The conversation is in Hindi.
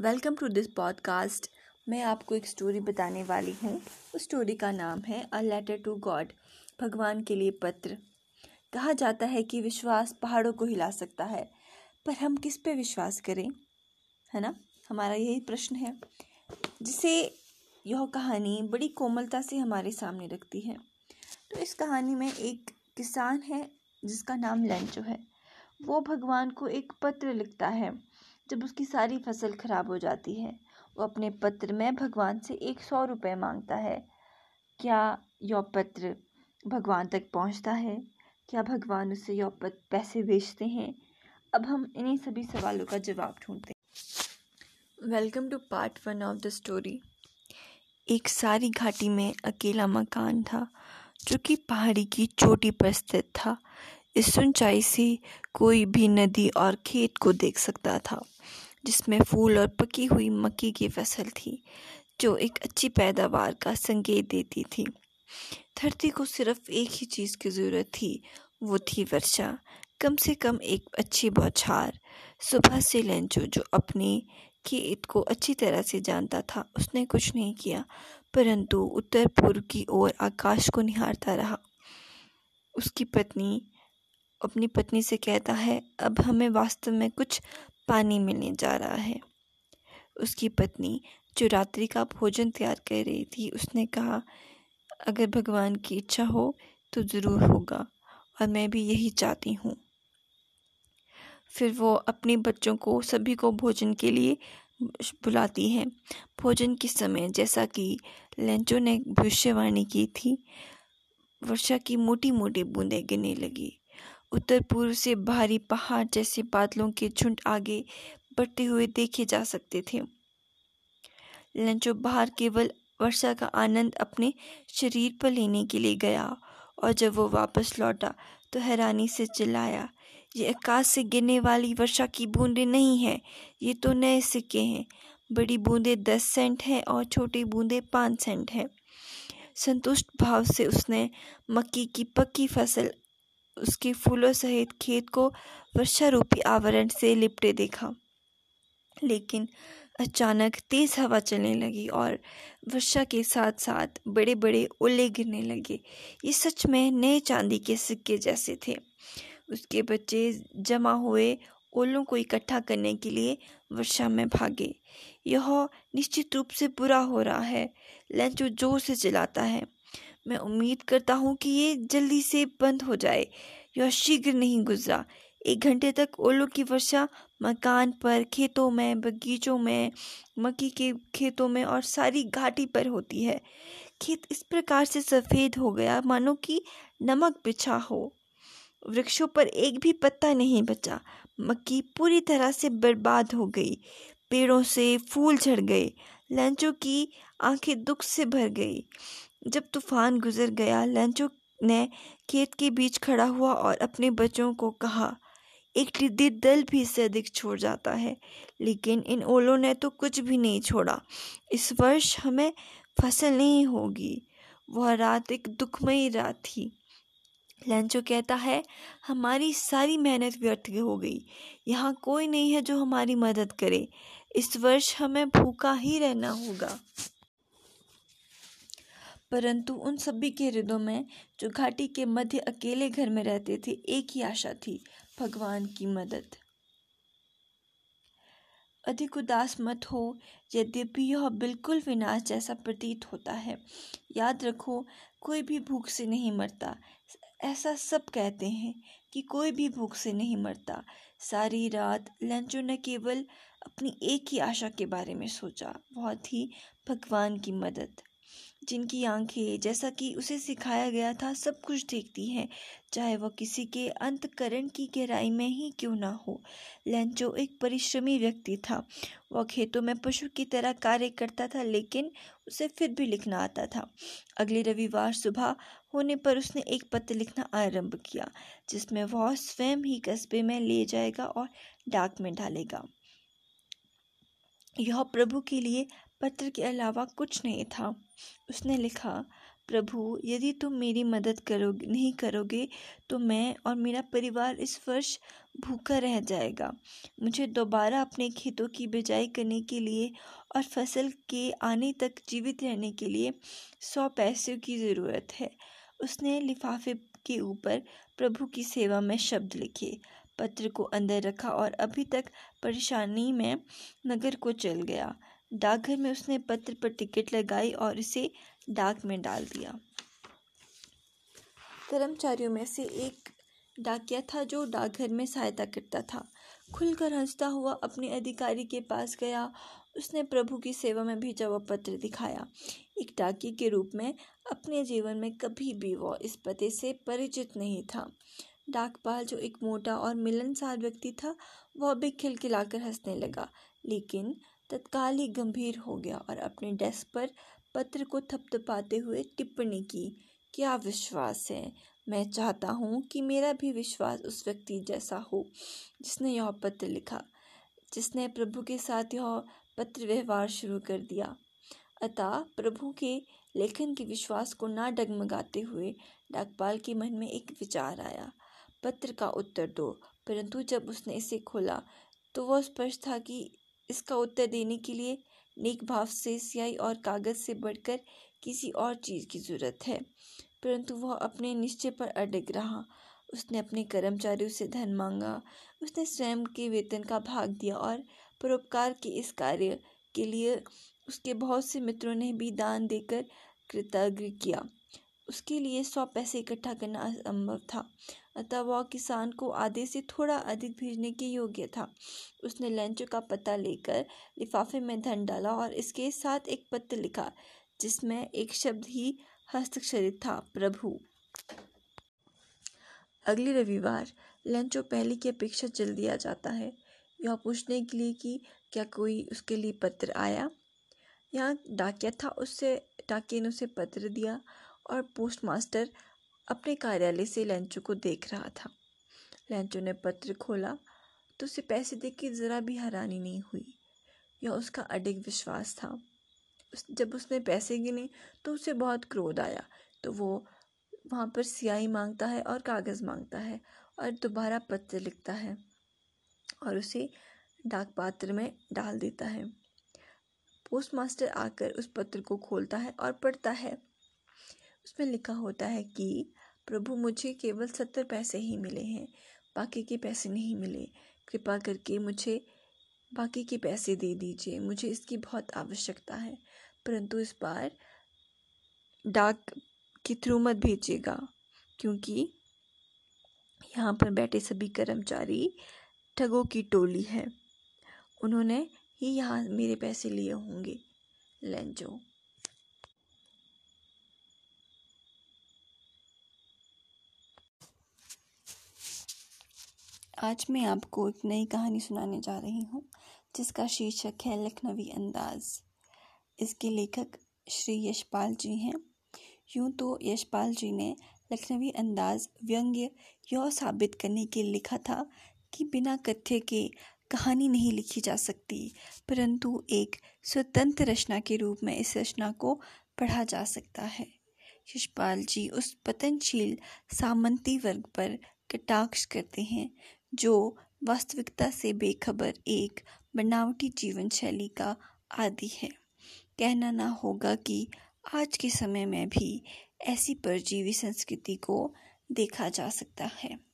Welcome to this podcast. मैं आपको एक स्टोरी बताने वाली हूँ। उस स्टोरी का नाम है अ लेटर टू गॉड भगवान के लिए पत्र। कहा जाता है कि विश्वास पहाड़ों को हिला सकता है, पर हम किस पे विश्वास करें? है ना? हमारा यही प्रश्न है। जिसे यह कहानी बड़ी कोमलता से हमारे सामने रखती है। तो इस कहानी में एक किसान है, जिसका नाम लेंचो है। वो भगवान को एक पत्र लिखता है। जब उसकी सारी फ़सल खराब हो जाती है, वो अपने पत्र में भगवान से एक सौ रुपये माँगता है। क्या यह पत्र भगवान तक पहुँचता है? क्या भगवान उससे यह पत्र पैसे बेचते हैं? अब हम इन्हीं सभी सवालों का जवाब ढूंढते हैं। Welcome to part one of the story एक सारी घाटी में अकेला मकान था, जो कि पहाड़ी की चोटी पर स्थित था। इस ऊंचाई से कोई भी नदी और खेत को देख सकता था। जिसमें फूल और पकी हुई मक्की की फ़सल थी, जो एक अच्छी पैदावार का संकेत देती थी। धरती को सिर्फ़ एक ही चीज़ की ज़रूरत थी, वो थी वर्षा। कम से कम एक अच्छी बौछार। सुबह से लेंचो जो अपने खेत को अच्छी तरह से जानता था, उसने कुछ नहीं किया, परंतु उत्तर पूर्व की ओर आकाश को निहारता रहा। उसकी पत्नी, अपनी पत्नी से कहता है, अब हमें वास्तव में कुछ पानी मिलने जा रहा है। उसकी पत्नी, जो रात्रि का भोजन तैयार कर रही थी, उसने कहा, अगर भगवान की इच्छा हो तो ज़रूर होगा, और मैं भी यही चाहती हूँ। फिर वो अपने बच्चों को, सभी को भोजन के लिए बुलाती है। भोजन के समय, जैसा कि लेंचो ने भविष्यवाणी की थी, वर्षा की मोटी मोटी बूंदें गिरने लगी। उत्तर पूर्व से भारी पहाड़ जैसे बादलों के झुंड आगे बढ़ते हुए देखे जा सकते थे। लंचो बाहर केवल वर्षा का आनंद अपने शरीर पर लेने के लिए गया और जब वो वापस लौटा तो हैरानी से चिल्लाया, ये आकाश से गिरने वाली वर्षा की बूंदें नहीं हैं, ये तो नए सिक्के हैं। बड़ी बूंदें दस सेंट हैं और छोटी बूंदें पाँच सेंट हैं। संतुष्ट भाव से उसने मक्की की पक्की फ़सल उसके फूलों सहित खेत को वर्षारूपी आवरण से लिपटे देखा। लेकिन अचानक तेज हवा चलने लगी और वर्षा के साथ साथ बड़े बड़े ओले गिरने लगे। ये सच में नए चांदी के सिक्के जैसे थे। उसके बच्चे जमा हुए ओलों को इकट्ठा करने के लिए वर्षा में भागे। यह निश्चित रूप से बुरा हो रहा है। लंचो ज़ोर से चलाता है। मैं उम्मीद करता हूँ कि ये जल्दी से बंद हो जाए यह शीघ्र नहीं गुजरा। एक घंटे तक ओलों की वर्षा, मकान पर, खेतों में, बगीचों में, मक्की के खेतों में और सारी घाटी पर होती है। खेत इस प्रकार से सफ़ेद हो गया, मानो कि नमक बिछा हो। वृक्षों पर एक भी पत्ता नहीं बचा। मक्की पूरी तरह से बर्बाद हो गई। पेड़ों से फूल झड़ गए। लंचों की आँखें दुख से भर गई। जब तूफ़ान गुजर गया, लंचो ने खेत के बीच खड़ा हुआ और अपने बच्चों को कहा, एक टिड्डी दल भी इससे अधिक छोड़ जाता है, लेकिन इन ओलों ने तो कुछ भी नहीं छोड़ा। इस वर्ष हमें फ़सल नहीं होगी। वह रात एक दुखमयी रात थी। लंचो कहता है, हमारी सारी मेहनत व्यर्थ हो गई। यहाँ कोई नहीं है जो हमारी मदद करे। इस वर्ष हमें भूखा ही रहना होगा। परंतु उन सभी के हृदयों में जो घाटी के मध्य अकेले घर में रहते थे, एक ही आशा थी, भगवान की मदद। अधिक उदास मत हो, यद्यपि यह बिल्कुल विनाश जैसा प्रतीत होता है। याद रखो, कोई भी भूख से नहीं मरता। ऐसा सब कहते हैं कि कोई भी भूख से नहीं मरता। सारी रात लंचो ने केवल अपनी एक ही आशा के बारे में सोचा। बहुत ही भगवान की मदद। जिनकी आँखें, जैसा कि उसे सिखाया गया था, सब कुछ देखती हैं, चाहे वह किसी के अंतकरण की गहराई में ही क्यों ना हो। लेंचो एक परिश्रमी व्यक्ति था। वह खेतों में पशु की तरह कार्य करता था, लेकिन उसे फिर भी लिखना आता था। अगले रविवार सुबह होने पर उसने एक पत्र लिखना आरंभ किया, जिसमें वह स्वयं ही कस्बे में ले जाएगा और डाक में डालेगा। यह प्रभु के लिए पत्र के अलावा कुछ नहीं था। उसने लिखा, प्रभु, यदि तुम मेरी मदद करोगे, नहीं करोगे तो मैं और मेरा परिवार इस वर्ष भूखा रह जाएगा। मुझे दोबारा अपने खेतों की बिजाई करने के लिए और फ़सल के आने तक जीवित रहने के लिए सौ पैसे की ज़रूरत है। उसने लिफाफे के ऊपर प्रभु की सेवा में शब्द लिखे। पत्र को अंदर रखा और अभी तक परेशानी में नगर को चल गया। डाकघर में उसने पत्र पर टिकट लगाई और इसे डाक में डाल दिया। कर्मचारियों में से एक डाकिया था जो डाकघर में सहायता करता था। खुलकर हंसता हुआ अपने अधिकारी के पास गया। उसने प्रभु की सेवा में भेजा हुआ पत्र दिखाया। एक डाकिए के रूप में अपने जीवन में कभी भी वह इस पते से परिचित नहीं था। डाकपाल जो एक मोटा और मिलनसार व्यक्ति था, वह भी खिलखिलाकर हंसने लगा। लेकिन तत्काल ही गंभीर हो गया और अपने डेस्क पर पत्र को थपथपाते हुए टिप्पणी की, क्या विश्वास है? मैं चाहता हूँ कि मेरा भी विश्वास उस व्यक्ति जैसा हो, जिसने यह पत्र लिखा, जिसने प्रभु के साथ यह पत्र व्यवहार शुरू कर दिया। अतः प्रभु के लेखन के विश्वास को ना डगमगाते हुए डाकपाल के मन में एक विचार आया। पत्र का उत्तर दो। परंतु जब उसने इसे खोला तो वह स्पष्ट था कि इसका उत्तर देने के लिए नेक भाव से स्याही और कागज़ से बढ़कर किसी और चीज़ की ज़रूरत है। परंतु वह अपने निश्चय पर अडिग रहा। उसने अपने कर्मचारियों से धन मांगा। उसने स्वयं के वेतन का भाग दिया और परोपकार के इस कार्य के लिए उसके बहुत से मित्रों ने भी दान देकर कृतज्ञ किया। उसके लिए सौ पैसे इकट्ठा करना असंभव था। अतः वह किसान को आधे से थोड़ा अधिक भेजने के योग्य था। उसने लंचों का पता लेकर लिफाफे में धन डाला और इसके साथ एक पत्र लिखा, जिसमें एक शब्द ही हस्ताक्षरित था, प्रभु। अगले रविवार, लंचों पहले की अपेक्षा जल्दी आ जाता है। यह पूछने के लिए कि क्या कोई उसके लिए पत्र आया? यहाँ डाकिया था, उससे डाकिया ने उसे पत्र दिया और पोस्ट मास्टर अपने कार्यालय से लेंचो को देख रहा था। लेंचो ने पत्र खोला तो उसे पैसे देख के ज़रा भी हैरानी नहीं हुई। यह उसका अडिग विश्वास था। उस, जब उसने पैसे गिने तो उसे बहुत क्रोध आया। तो वो वहाँ पर सियाही माँगता है और कागज़ माँगता है और दोबारा पत्र लिखता है और उसे डाक पात्र में डाल देता है। पोस्ट मास्टर आकर उस पत्र को खोलता है और पढ़ता है। उसमें लिखा होता है कि प्रभु मुझे केवल सत्तर पैसे ही मिले हैं, बाकी के पैसे नहीं मिले। कृपा करके मुझे बाकी के पैसे दे दीजिए, मुझे इसकी बहुत आवश्यकता है। परंतु इस बार डाक के थ्रू मत भेजिएगा, क्योंकि यहाँ पर बैठे सभी कर्मचारी ठगों की टोली है। उन्होंने ही यहाँ मेरे पैसे लिए होंगे। लेंजो। आज मैं आपको एक नई कहानी सुनाने जा रही हूँ, जिसका शीर्षक है लखनवी अंदाज। इसके लेखक श्री यशपाल जी हैं। यूँ तो यशपाल जी ने लखनवी अंदाज व्यंग्य यह साबित करने के लिखा था कि बिना कथ्य के कहानी नहीं लिखी जा सकती, परंतु एक स्वतंत्र रचना के रूप में इस रचना को पढ़ा जा सकता है। यशपाल जी उस पतनशील सामंती वर्ग पर कटाक्ष करते हैं जो वास्तविकता से बेखबर एक बनावटी जीवन शैली का आदि है। कहना ना होगा कि आज के समय में भी ऐसी परजीवी संस्कृति को देखा जा सकता है।